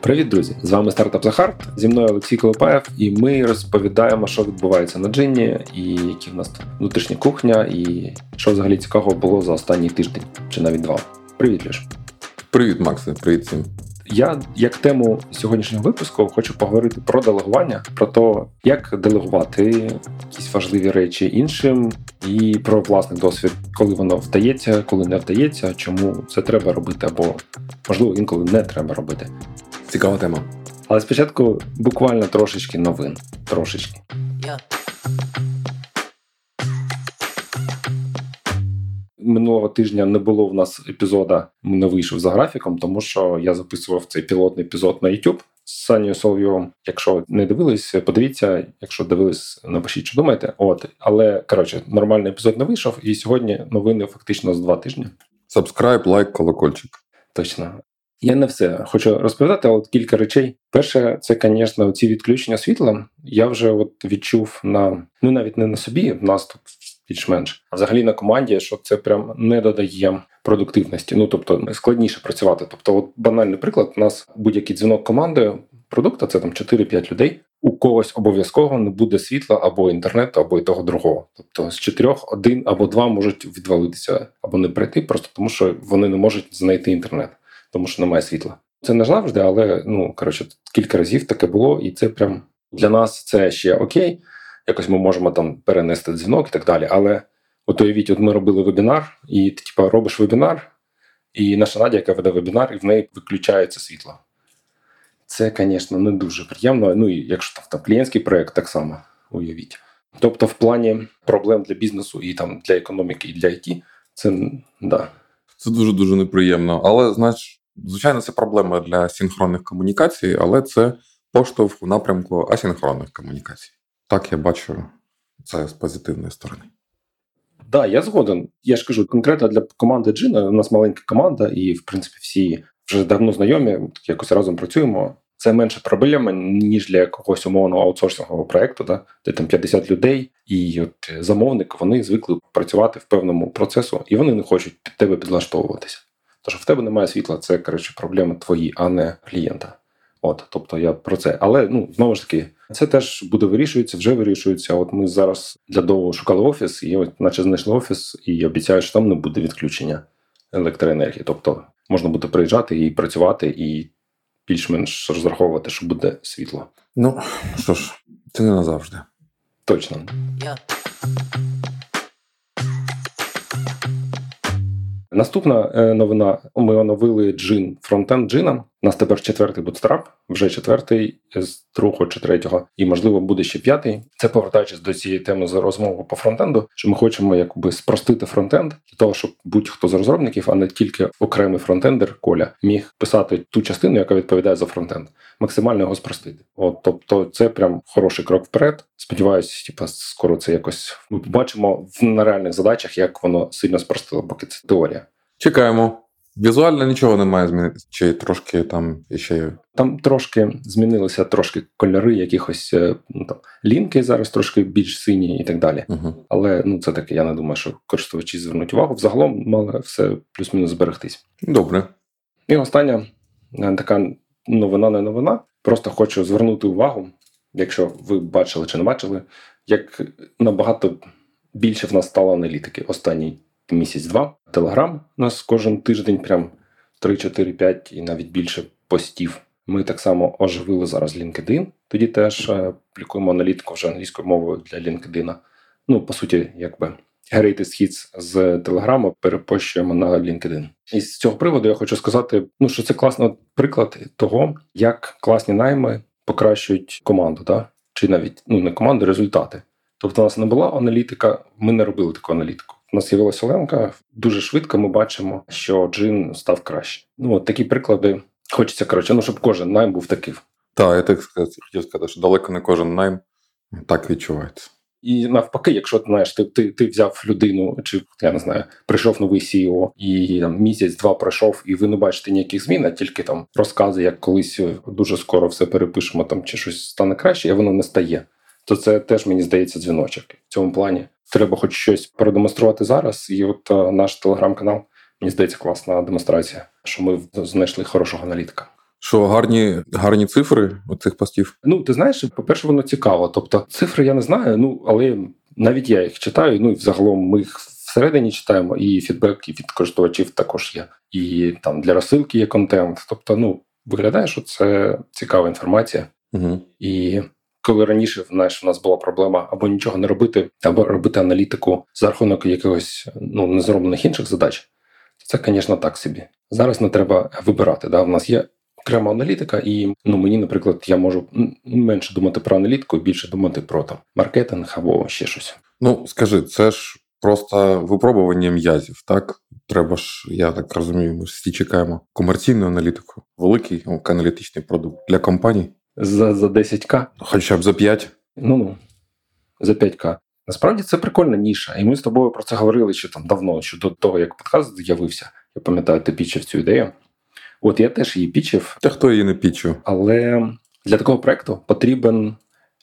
Привіт, друзі! З вами стартап Захарт. Зі мною Олексій Колопаєв, і ми розповідаємо, що відбувається на джині, і які в нас внутрішня кухня, і що взагалі цікавого було за останній тиждень чи навіть два. Привіт, Ліш. Привіт, Максе. Привіт всім. Я як тему сьогоднішнього випуску хочу поговорити про делегування, про те, як делегувати якісь важливі речі іншим, і про власний досвід, коли воно вдається, коли не вдається, чому це треба робити, або можливо інколи не треба робити. Цікава тема. Але спочатку буквально трошечки новин. Трошечки. Yeah. Минулого тижня не було в нас епізода, не вийшов за графіком, тому що я записував цей пілотний епізод на YouTube з Санією Соловйовим. Якщо не дивились, подивіться. Якщо дивились, напишіть, що думаєте. От але коротше, нормальний епізод не вийшов, і сьогодні новини фактично з два тижні. Subscribe, лайк, колокольчик. Точно. Я не все хочу розповідати, але кілька речей. Перше, це, звісно, ці відключення світла. Я вже от відчув на ну навіть не на собі, в нас тут більш-менш, а взагалі на команді, що це прям не додає продуктивності. Ну тобто складніше працювати. Тобто, от банальний приклад, у нас будь-який дзвінок командою продукта, це там 4-5 людей. У когось обов'язково не буде світла або інтернету, або і того другого. Тобто з чотирьох один або два можуть відвалитися або не прийти, просто тому що вони не можуть знайти інтернет тому що немає світла. Це не завжди, але ну коротше, кілька разів таке було, і це прям для нас це ще окей. Якось ми можемо там перенести дзвінок і так далі. Але от уявіть, от ми робили вебінар, і ти типу, робиш вебінар, і наша Надя, яка веде вебінар, і в неї виключається світло. Це, звісно, не дуже приємно. Ну і якщо там, там клієнтський проєкт, так само уявіть. Тобто, в плані проблем для бізнесу і там для економіки, і для IT, це да. Це дуже дуже неприємно. Але знаєш, Звичайно, це проблема для синхронних комунікацій, але це поштовх у напрямку асинхронних комунікацій. Так я бачу це з позитивної сторони. Так, да, я згоден. Я ж кажу, конкретно для команди Джина, у нас маленька команда, і, в принципі, всі вже давно знайомі, якось разом працюємо. Це менше проблема, ніж для якогось умовного аутсорсингового проекту, да? де там 50 людей, і от замовник вони звикли працювати в певному процесу, і вони не хочуть під тебе підлаштовуватися. Тож в тебе немає світла, це коротше, проблеми твої, а не клієнта. От, тобто я про це. Але ну знову ж таки, це теж буде вирішується, вже вирішується. От ми зараз для довго шукали офіс, і от наче знайшли офіс, і обіцяють, що там не буде відключення електроенергії. Тобто можна буде приїжджати і працювати, і більш-менш розраховувати, що буде світло. Ну що ж, це не назавжди. Точно. Наступна е, новина: ми оновили джин фронтенд джина. У нас тепер четвертий бутстрап, вже четвертий з другого чи третього, і можливо буде ще п'ятий. Це повертаючись до цієї теми за розмову по фронтенду. Що ми хочемо якби спростити фронтенд для того, щоб будь-хто з розробників, а не тільки окремий фронтендер Коля, міг писати ту частину, яка відповідає за фронтенд, максимально його спростити. От тобто, це прям хороший крок вперед. Сподіваюсь, типа скоро це якось ми побачимо в на реальних задачах, як воно сильно спростило, поки це теорія. Чекаємо. Візуально нічого не має змінитися, чи трошки там ще там трошки змінилися трошки кольори, якихось е, ну, там лінки зараз трошки більш сині і так далі. uh Але ну це таке, я не думаю, що користувачі звернуть увагу. Взагалом мали все плюс-мінус зберегтись. Добре. І остання е, така новина, не новина. Просто хочу звернути увагу, якщо ви бачили чи не бачили, як набагато більше в нас стало аналітики останній місяць-два. Телеграм у нас кожен тиждень, прям 3-4-5 і навіть більше постів. Ми так само оживили зараз LinkedIn. Тоді теж е, публікуємо аналітику вже англійською мовою для LinkedIn. Ну, по суті, якби greatest hits з Телеграму перепощуємо на LinkedIn. І з цього приводу я хочу сказати, ну що це класний приклад того, як класні найми покращують команду, да? чи навіть ну не команду, результати. Тобто, у нас не була аналітика, ми не робили таку аналітику. У нас з'явилася Оленка. Дуже швидко ми бачимо, що джин став краще. Ну от такі приклади. Хочеться коротше, ну щоб кожен найм був такий. Так, я так хотів сказати, що далеко не кожен найм так відчувається. І навпаки, якщо ти знаєш, ти ти, ти взяв людину, чи я не знаю, прийшов новий CEO, і там місяць-два пройшов, і ви не бачите ніяких змін, а тільки там розкази, як колись дуже скоро все перепишемо, там чи щось стане краще, і воно не стає. То це теж мені здається дзвіночок в цьому плані треба хоч щось продемонструвати зараз. І от е, наш телеграм-канал мені здається класна демонстрація, що ми знайшли хорошого аналітика. Що гарні гарні цифри у цих постів? Ну, ти знаєш, по-перше, воно цікаво. Тобто, цифри я не знаю, ну але навіть я їх читаю. Ну і взагалом ми їх всередині читаємо, і фідбек від користувачів також є. І там для розсилки є контент. Тобто, ну виглядає, що це цікава інформація. Угу. І коли раніше знаєш, у нас була проблема або нічого не робити, або робити аналітику за рахунок якихось ну незроблених інших задач, то це, звісно, так собі. Зараз не треба вибирати. Да? У нас є окрема аналітика, і ну мені, наприклад, я можу менше думати про аналітику, більше думати про там маркетинг або ще щось. Ну скажи, це ж просто випробування м'язів, так? Треба ж, я так розумію, ми всі чекаємо комерційну аналітику, великий аналітичний продукт для компаній. За за 10к. Хоча б за 5. Ну ну за 5к. Насправді це прикольна ніша, і ми з тобою про це говорили ще там давно, що до того, як подкаст з'явився. Я пам'ятаю, ти пічив цю ідею. От я теж її пічив. Та хто її не пічив? Але для такого проекту потрібен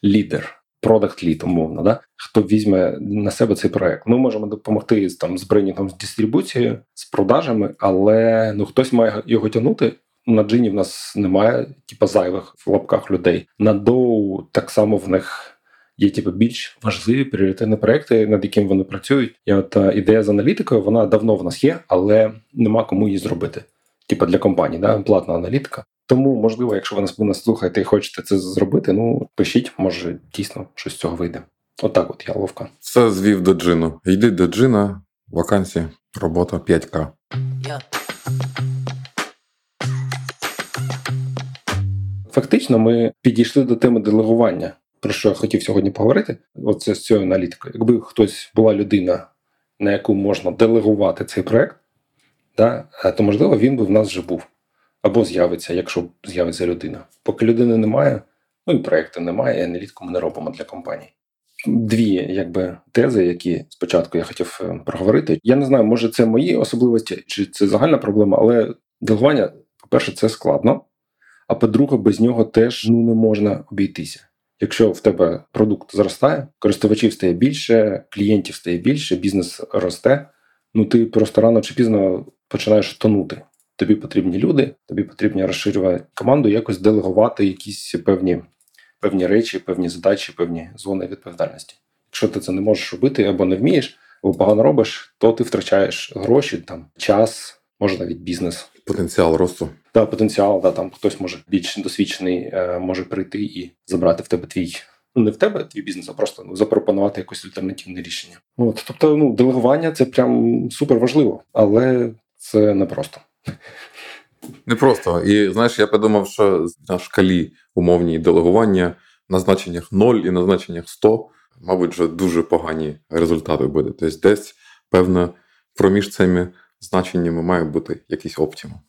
лідер, продакт лід, умовно, да? хто візьме на себе цей проект. Ми можемо допомогти там з бренінгом, з дистрибуцією, з продажами, але ну хтось має його тягнути. На джині в нас немає, типу, зайвих в лапках людей. На доу так само в них є типу, більш важливі пріоритетні проекти, над якими вони працюють. І от ідея з аналітикою, вона давно в нас є, але нема кому її зробити. Типа для компаній, да, платна аналітика. Тому, можливо, якщо ви нас, ви нас слухаєте і хочете це зробити, ну пишіть, може дійсно щось з цього вийде. Отак, от, от я ловка. Все звів до джину. Йди до джина, вакансії, робота 5К. Yeah. Фактично, ми підійшли до теми делегування, про що я хотів сьогодні поговорити. Оце з цією аналітикою. Якби хтось була людина, на яку можна делегувати цей проект, да, то можливо він би в нас вже був або з'явиться, якщо з'явиться людина. Поки людини немає, ну і проекту немає, і аналітику ми не робимо для компаній. Дві якби тези, які спочатку я хотів е, проговорити. Я не знаю, може це мої особливості, чи це загальна проблема, але делегування, по-перше, це складно. А по-друге, без нього теж ну не можна обійтися. Якщо в тебе продукт зростає, користувачів стає більше, клієнтів стає більше, бізнес росте. Ну ти просто рано чи пізно починаєш тонути. Тобі потрібні люди, тобі потрібно розширювати команду, якось делегувати якісь певні певні речі, певні задачі, певні зони відповідальності. Якщо ти це не можеш робити або не вмієш, або погано робиш, то ти втрачаєш гроші, там час, може навіть бізнес. Потенціал росту. Да, потенціал, да, там хтось може більш досвідчений, е, може прийти і забрати в тебе твій. Ну, не в тебе твій бізнес, а просто ну, запропонувати якось альтернативне рішення. От, Тобто, ну, делегування це прям супер важливо, але це непросто. Не просто. І знаєш, я подумав, що на шкалі умовні делегування на значеннях 0 і на значеннях 100, мабуть, вже дуже погані результати буде. Тобто, десь, певно, проміж цими значеннями має бути якийсь оптимум.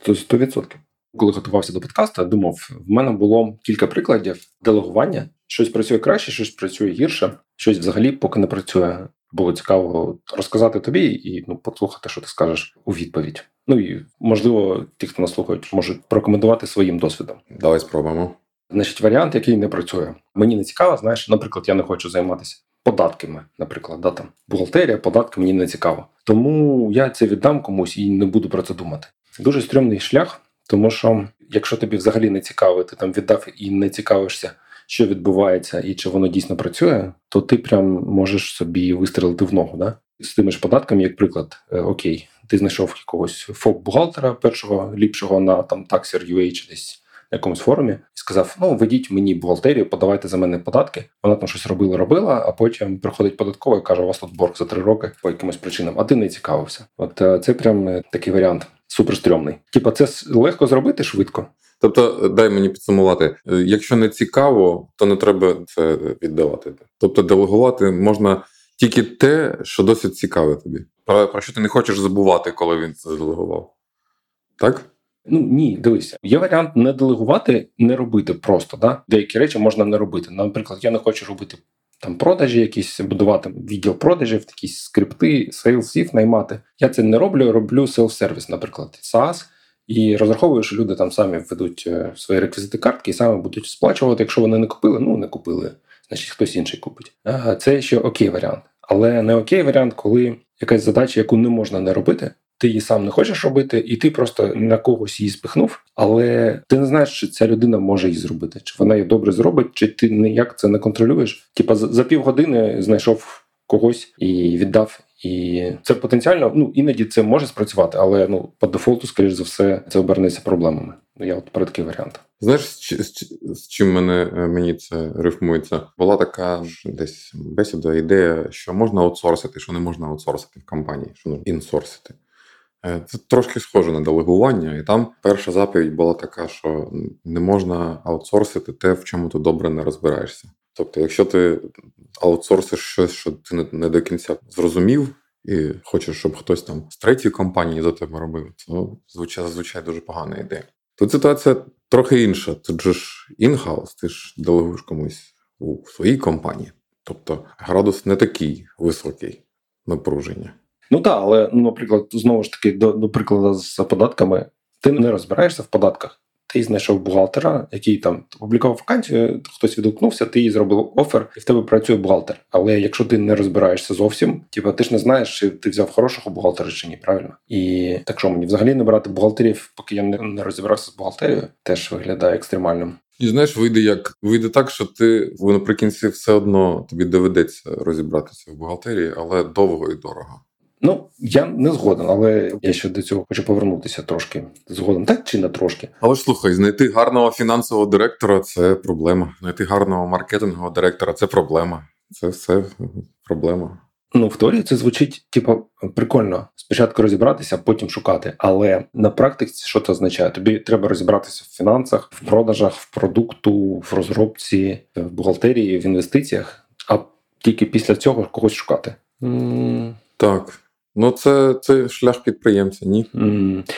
Це 100%. Коли готувався до подкасту, думав, в мене було кілька прикладів делегування. Щось працює краще, щось працює гірше, щось взагалі поки не працює. Було цікаво розказати тобі і ну послухати, що ти скажеш у відповідь. Ну і можливо, ті, хто нас слухають, можуть прокоментувати своїм досвідом. Давай спробуємо. Значить, варіант, який не працює. Мені не цікаво, знаєш, наприклад, я не хочу займатися податками, наприклад, да, там бухгалтерія, податки мені не цікаво. Тому я це віддам комусь і не буду про це думати. Дуже стрьомний шлях, тому що якщо тобі взагалі не цікаво, ти там віддав і не цікавишся, що відбувається і чи воно дійсно працює, то ти прям можеш собі вистрелити в ногу. Да? З тими ж податками, як приклад, е, окей, ти знайшов якогось ФОП-бухгалтера першого ліпшого на там Taxer.ua чи десь на якомусь форумі і сказав: Ну, ведіть мені бухгалтерію, подавайте за мене податки. Вона там щось робила, робила, а потім приходить податково і каже: у вас тут борг за три роки по якимось причинам, а ти не цікавився. От е, це прям е, такий варіант суперстрьомний. Типа, це легко зробити швидко. Тобто, дай мені підсумувати, якщо не цікаво, то не треба це віддавати. Тобто, делегувати можна тільки те, що досить цікаве тобі. Про, про що ти не хочеш забувати, коли він це делегував. Так? Ну ні, дивися, є варіант не делегувати, не робити просто. Да? Деякі речі можна не робити. Наприклад, я не хочу робити там продажі, якісь будувати відділ продажів, якісь скрипти, сейлсів наймати. Я це не роблю, роблю селф-сервіс, наприклад, SaaS, і розраховую, що люди там самі введуть е, свої реквізити картки і самі будуть сплачувати. Якщо вони не купили, ну не купили, значить хтось інший купить. Це ще окей варіант. Але не окей варіант, коли якась задача, яку не можна не робити, ти її сам не хочеш робити, і ти просто на когось її спихнув, але ти не знаєш, чи ця людина може її зробити, чи вона її добре зробить, чи ти ніяк це не контролюєш. Типа за півгодини знайшов когось і віддав. І це потенціально, ну іноді це може спрацювати, але ну по дефолту, скоріш за все, це обернеться проблемами. Ну я от про такий варіант. Знаєш, з, з, з чим мене е, мені це рифмується? Була така ж десь бесіда, ідея, що можна аутсорсити, що не можна аутсорсити в компанії, що ну інсорсити. Е, це трошки схоже на делегування, і там перша заповідь була така, що не можна аутсорсити те, в чому ти добре не розбираєшся. Тобто, якщо ти аутсорсиш щось, що ти не до кінця зрозумів, і хочеш, щоб хтось там з третьої компанії за тебе робив, то зазвичай дуже погана ідея. Тут ситуація трохи інша. Тут же ж інхаус, ти ж делегуєш комусь у своїй компанії. Тобто градус не такий високий напруження. Ну так, але ну, наприклад, знову ж таки, до, до прикладу з податками, ти не розбираєшся в податках. Ти знайшов бухгалтера, який там опублікував вакансію, хтось відгукнувся, ти їй зробив офер, і в тебе працює бухгалтер. Але якщо ти не розбираєшся зовсім, типу, ти ж не знаєш, чи ти взяв хорошого бухгалтера чи ні, правильно? І так що мені взагалі не брати бухгалтерів, поки я не, розібрався з бухгалтерією, теж виглядає екстремальним. І знаєш, вийде як вийде так, що ти наприкінці все одно тобі доведеться розібратися в бухгалтерії, але довго і дорого. Ну, я не згоден, але я ще до цього хочу повернутися трошки згодом, так чи не трошки. Але ж слухай, знайти гарного фінансового директора це проблема. Знайти гарного маркетингового директора це проблема. Це все проблема. Ну, в теорії це звучить, типу, прикольно. Спочатку розібратися, а потім шукати. Але на практиці що це означає? Тобі треба розібратися в фінансах, в продажах, в продукту, в розробці, в бухгалтерії, в інвестиціях, а тільки після цього когось шукати. Так. Ну, це це шлях підприємця, ні? Mm.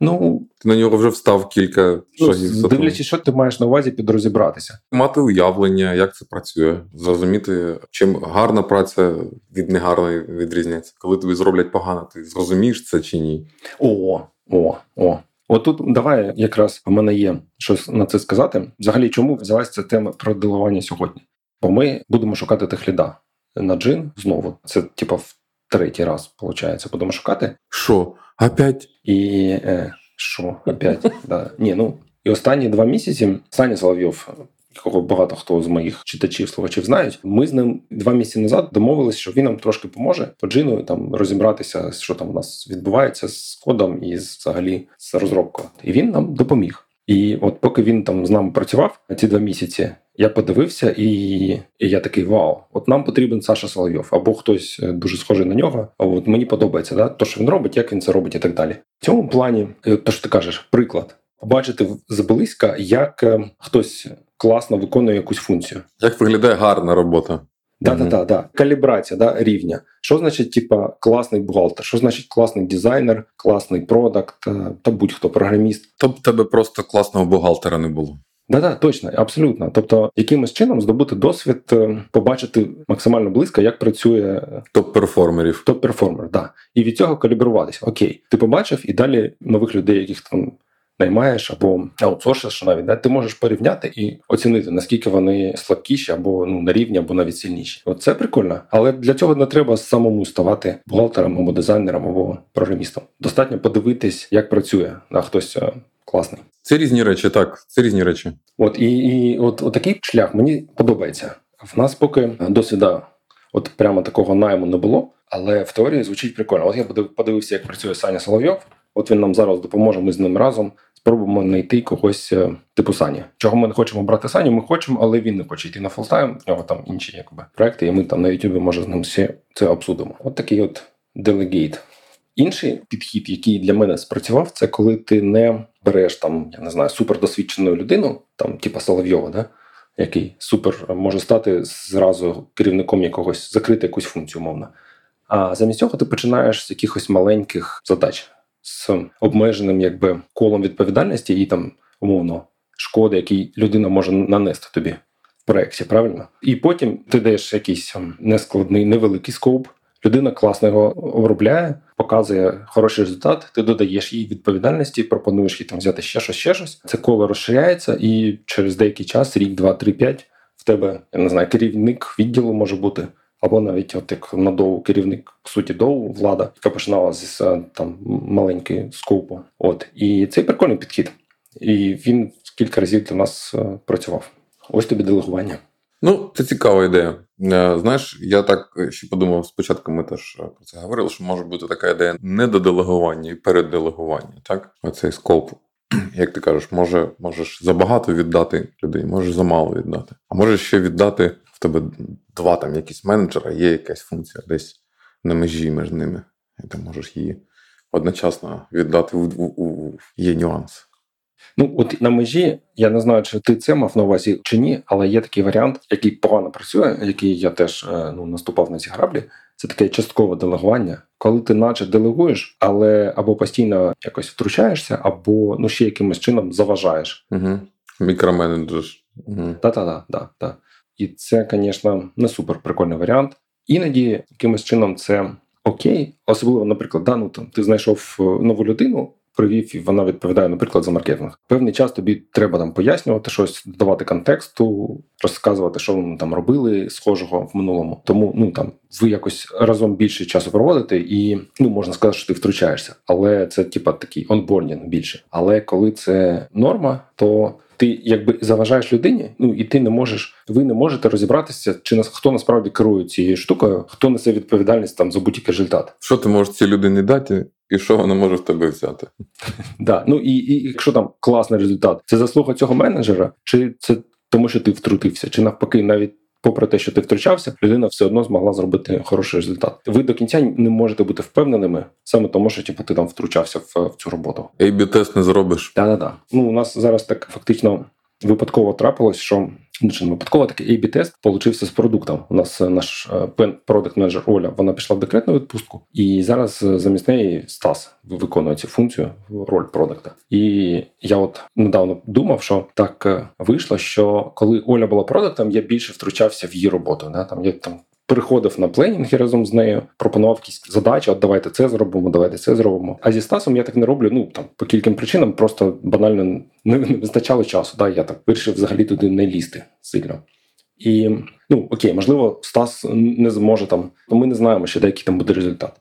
Ну, Ти на нього вже встав кілька ну, шагів. Дивлячись, що ти маєш на увазі під розібратися. Мати уявлення, як це працює, зрозуміти, чим гарна праця від негарної відрізняється. Коли тобі зроблять погано, ти зрозумієш це чи ні? О, о, о. Отут давай якраз у мене є щось на це сказати. Взагалі, чому взялася ця тема про делування сьогодні? Бо ми будемо шукати техліда на джин знову. Це типа в третій раз, виходить, будемо шукати. Що? Опять? І е, що, опять? да. Ні, ну і останні два місяці Саня Соловйов, якого багато хто з моїх читачів, слухачів знають. Ми з ним два місяці назад домовилися, що він нам трошки поможе по джину там розібратися, що там у нас відбувається з кодом і взагалі з розробкою. І він нам допоміг. І от поки він там з нами працював ці два місяці, я подивився, і і я такий вау, от нам потрібен Саша Соловйов або хтось е, дуже схожий на нього. А от мені подобається, да, то що він робить, як він це робить, і так далі. В цьому плані, е, то що ти кажеш, приклад побачити зблизька, як е, хтось класно виконує якусь функцію. Як виглядає гарна робота? Да, да, да, да. Калібрація да, рівня. Що значить, типа, класний бухгалтер? Що значить класний дизайнер, класний продакт та будь-хто програміст? Тобто тебе просто класного бухгалтера не було. Да, да, точно, абсолютно. Тобто, якимось чином здобути досвід, е, побачити максимально близько, як працює топ-перформерів. Топ-перформер, да. І від цього калібруватися. Окей, ти побачив і далі нових людей, яких там наймаєш або аутсорсиш навіть, да, ти можеш порівняти і оцінити, наскільки вони слабкіші, або ну на рівні, або навіть сильніші. От це прикольно. Але для цього не треба самому ставати бухгалтером або дизайнером, або програмістом. Достатньо подивитись, як працює да, хтось е, класний. Це різні речі, так. Це різні речі. От і і от, от такий шлях мені подобається. В нас поки досвіда, от прямо такого найму не було, але в теорії звучить прикольно. От я подивився, як працює Саня Соловйов. От він нам зараз допоможе. Ми з ним разом спробуємо знайти когось е, типу Сані. Чого ми не хочемо брати Саню? Ми хочемо, але він не хоче йти на фултайм. У нього там інші якби проекти, і ми там на YouTube може з ним все це обсудимо. От такий от делегейт. Інший підхід, який для мене спрацював, це коли ти не береш там, я не знаю, супердосвідчену людину, там, типа Соловйова, да? який супер може стати зразу керівником якогось, закрити якусь функцію, умовно. А замість цього ти починаєш з якихось маленьких задач з обмеженим якби колом відповідальності і там умовно шкоди, який людина може нанести тобі в проєкті, правильно? І потім ти даєш якийсь нескладний, невеликий скоп. Людина класно його обробляє, показує хороший результат. Ти додаєш їй відповідальності, пропонуєш їй там взяти ще щось, ще щось. Це коло розширяється, і через деякий час, рік, два, три, п'ять, в тебе я не знаю, керівник відділу може бути або навіть от як на доу керівник по суті доу влада, яка починала з там маленької скопу. От і цей прикольний підхід. І він кілька разів для нас е, працював. Ось тобі делегування. Ну, це цікава ідея. Е, знаєш, я так ще подумав, спочатку ми теж про це говорили, що може бути така ідея недоделегування і переделегування. Так, оцей скоп. Як ти кажеш, може, можеш забагато віддати людей, можеш замало віддати. А можеш ще віддати в тебе два там якісь менеджера, є якась функція десь на межі між ними, і ти можеш її одночасно віддати. Є нюанс. Ну от на межі я не знаю, чи ти це мав на увазі чи ні, але є такий варіант, який погано працює, який я теж е, ну наступав на ці граблі. Це таке часткове делегування, коли ти, наче делегуєш, але або постійно якось втручаєшся, або ну ще якимось чином заважаєш. Угу. Мікроменеджер. Угу. Та-та-та. І це, звісно, не супер прикольний варіант. Іноді якимось чином це окей, особливо, наприклад, да, ну, там, ти знайшов е, нову людину привів, і вона відповідає, наприклад, за маркетинг. Певний час тобі треба там пояснювати щось, додавати контексту, розказувати, що вони там робили схожого в минулому. Тому ну там ви якось разом більше часу проводите, і ну можна сказати, що ти втручаєшся, але це типа такий онбордінг більше. Але коли це норма, то ти якби заважаєш людині, ну і ти не можеш, ви не можете розібратися, чи нас хто насправді керує цією штукою, хто несе відповідальність там за будь-який результат. Що ти можеш цій людині дати, і що вона може в тебе взяти? Да, ну і, і якщо там класний результат, це заслуга цього менеджера, чи це тому, що ти втрутився, чи навпаки, навіть. Попри те, що ти втручався, людина все одно змогла зробити хороший результат. Ви до кінця не можете бути впевненими саме тому, що типу, ти там втручався в, в цю роботу. ab тест не зробиш. Так. Ну у нас зараз так фактично випадково трапилось, що ну, чи не випадково такий ab тест получився з продуктом. У нас е, наш продакт менеджер Оля вона пішла в декретну відпустку, і зараз е, замість неї Стас виконує цю функцію роль продукта. І я от недавно думав, що так е, вийшло, що коли Оля була продуктом, я більше втручався в її роботу. Да? Там я там Приходив на пленінги разом з нею, пропонував якісь задачі. От давайте це зробимо, давайте це зробимо. А зі Стасом я так не роблю. Ну там по кільком причинам, просто банально не, вистачало часу. Да, я так вирішив взагалі туди не лізти сильно. І ну окей, можливо, Стас не зможе там. Ми не знаємо, ще деякий там буде результат.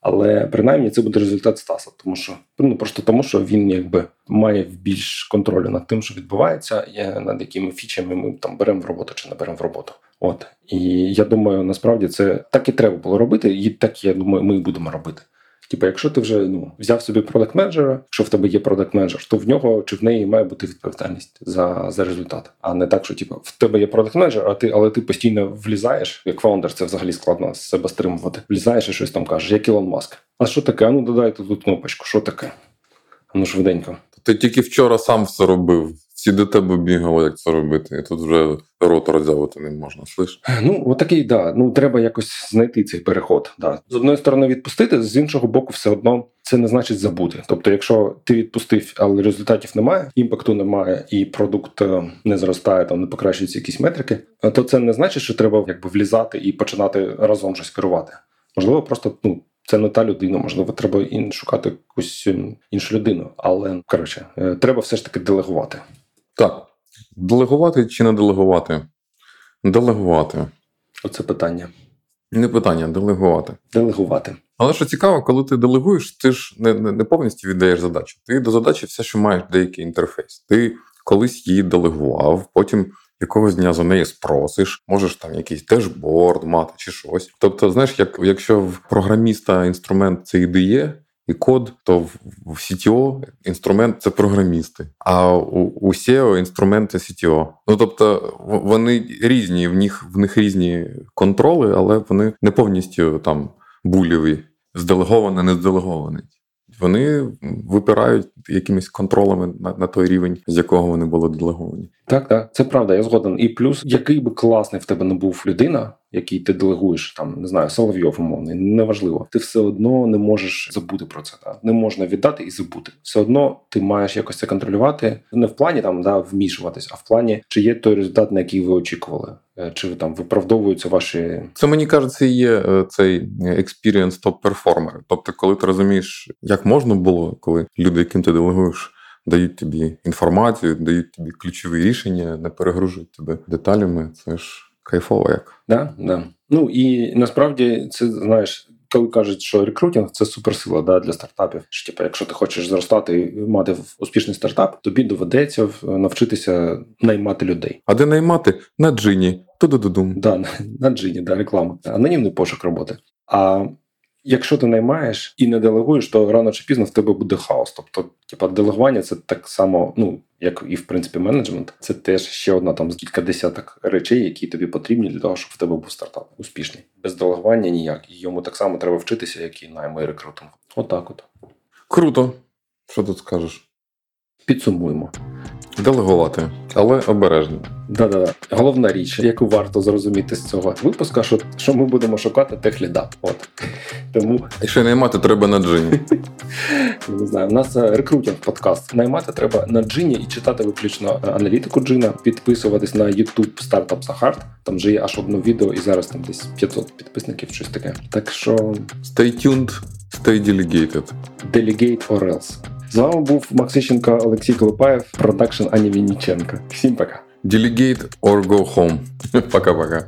Але принаймні це буде результат Стаса, тому що ну просто тому, що він якби має більш контролю над тим, що відбувається, і над якими фічами ми там беремо в роботу чи не беремо в роботу. От і я думаю, насправді це так і треба було робити, і так я думаю, ми будемо робити. Типу, якщо ти вже ну взяв собі продакт менеджера якщо в тебе є продакт менеджер то в нього чи в неї має бути відповідальність за за результат, а не так, що типу, в тебе є продакт менеджер а ти, але ти постійно влізаєш, як фаундер, це взагалі складно себе стримувати. Влізаєш і щось там кажеш, як Ілон Маск. А що таке? А ну додайте тут кнопочку, що таке? Ну швиденько. Ти тільки вчора сам все робив всі до тебе бігали, як це робити. І тут вже рот роззявити не можна. слиш? Ну, отакий, да. Ну треба якось знайти цей переход. Да. З одної сторони відпустити, з іншого боку, все одно це не значить забути. Тобто, якщо ти відпустив, але результатів немає, імпакту немає, і продукт е, не зростає, там не покращуються якісь метрики, то це не значить, що треба якби влізати і починати разом щось керувати. Можливо, просто ну. Це не та людина, можливо, треба шукати якусь ем, іншу людину, але коротше, е, треба все ж таки делегувати. Так. Делегувати чи не делегувати? Делегувати. Оце питання. Не питання, делегувати. Делегувати. Але що цікаво, коли ти делегуєш, ти ж не не, не повністю віддаєш задачу. Ти до задачі все, що маєш деякий інтерфейс. Ти колись її делегував, потім якогось дня за неї спросиш, можеш там якийсь дешборд мати чи щось. Тобто, знаєш, як якщо в програміста інструмент це IDE, і код, то в CTO інструмент це програмісти, а у SEO інструмент це CTO. Ну тобто вони різні, в них в них різні контроли, але вони не повністю там булєві, зделеговані, не зделеговані. Вони випирають якимись контролами на на той рівень, з якого вони були делеговані. Так, так, це правда, я згоден. І плюс, який би класний в тебе не був людина, який ти делегуєш, там не знаю, Соловйов умовний, неважливо. Ти все одно не можеш забути про це. Так? Не можна віддати і забути. Все одно ти маєш якось це контролювати. Не в плані там да вмішуватись, а в плані, чи є той результат, на який ви очікували. Е, чи там виправдовуються ваші це мені кажеться, є е, цей experience топ перформер Тобто, коли ти розумієш, як можна було, коли люди, яким ти делегуєш, дають тобі інформацію, дають тобі ключові рішення, не перегружують тебе деталями. Це ж Кайфово як. Да, да. Ну і насправді це знаєш. Коли кажуть, що рекрутинг це суперсила да, для стартапів. Що, типу, якщо ти хочеш зростати і мати успішний стартап, тобі доведеться навчитися наймати людей. А де наймати? На джині. Ту-ду-ду-дум. Да, на, на джині, да, реклама. Анонімний пошук роботи. А Якщо ти наймаєш і не делегуєш, то рано чи пізно в тебе буде хаос. Тобто, типа, делегування це так само, ну як і в принципі менеджмент. Це теж ще одна там з кілька десяток речей, які тобі потрібні для того, щоб в тебе був стартап успішний. Без делегування ніяк. І йому так само треба вчитися, як і найму і рекрутингу. Отак, от, от круто. Що тут скажеш? Підсумуємо. Делегувати, але обережно. Да-да-да. Головна річ, яку варто зрозуміти з цього випуска, що що ми будемо шукати техліда. От тому ще наймати треба на джині. Не знаю, у нас е, рекрутинг подкаст. Наймати треба на джині і читати виключно аналітику джина, підписуватись на YouTube Startup Hard. Там вже є аж одне відео, і зараз там десь 500 підписників, щось таке. Так що stay tuned, stay delegated. Delegate or else. З вами був Максищенко Олексій Колопаєв, продакшн Ані Вінніченко. Всім пока. Delegate or go home. Пока-пока.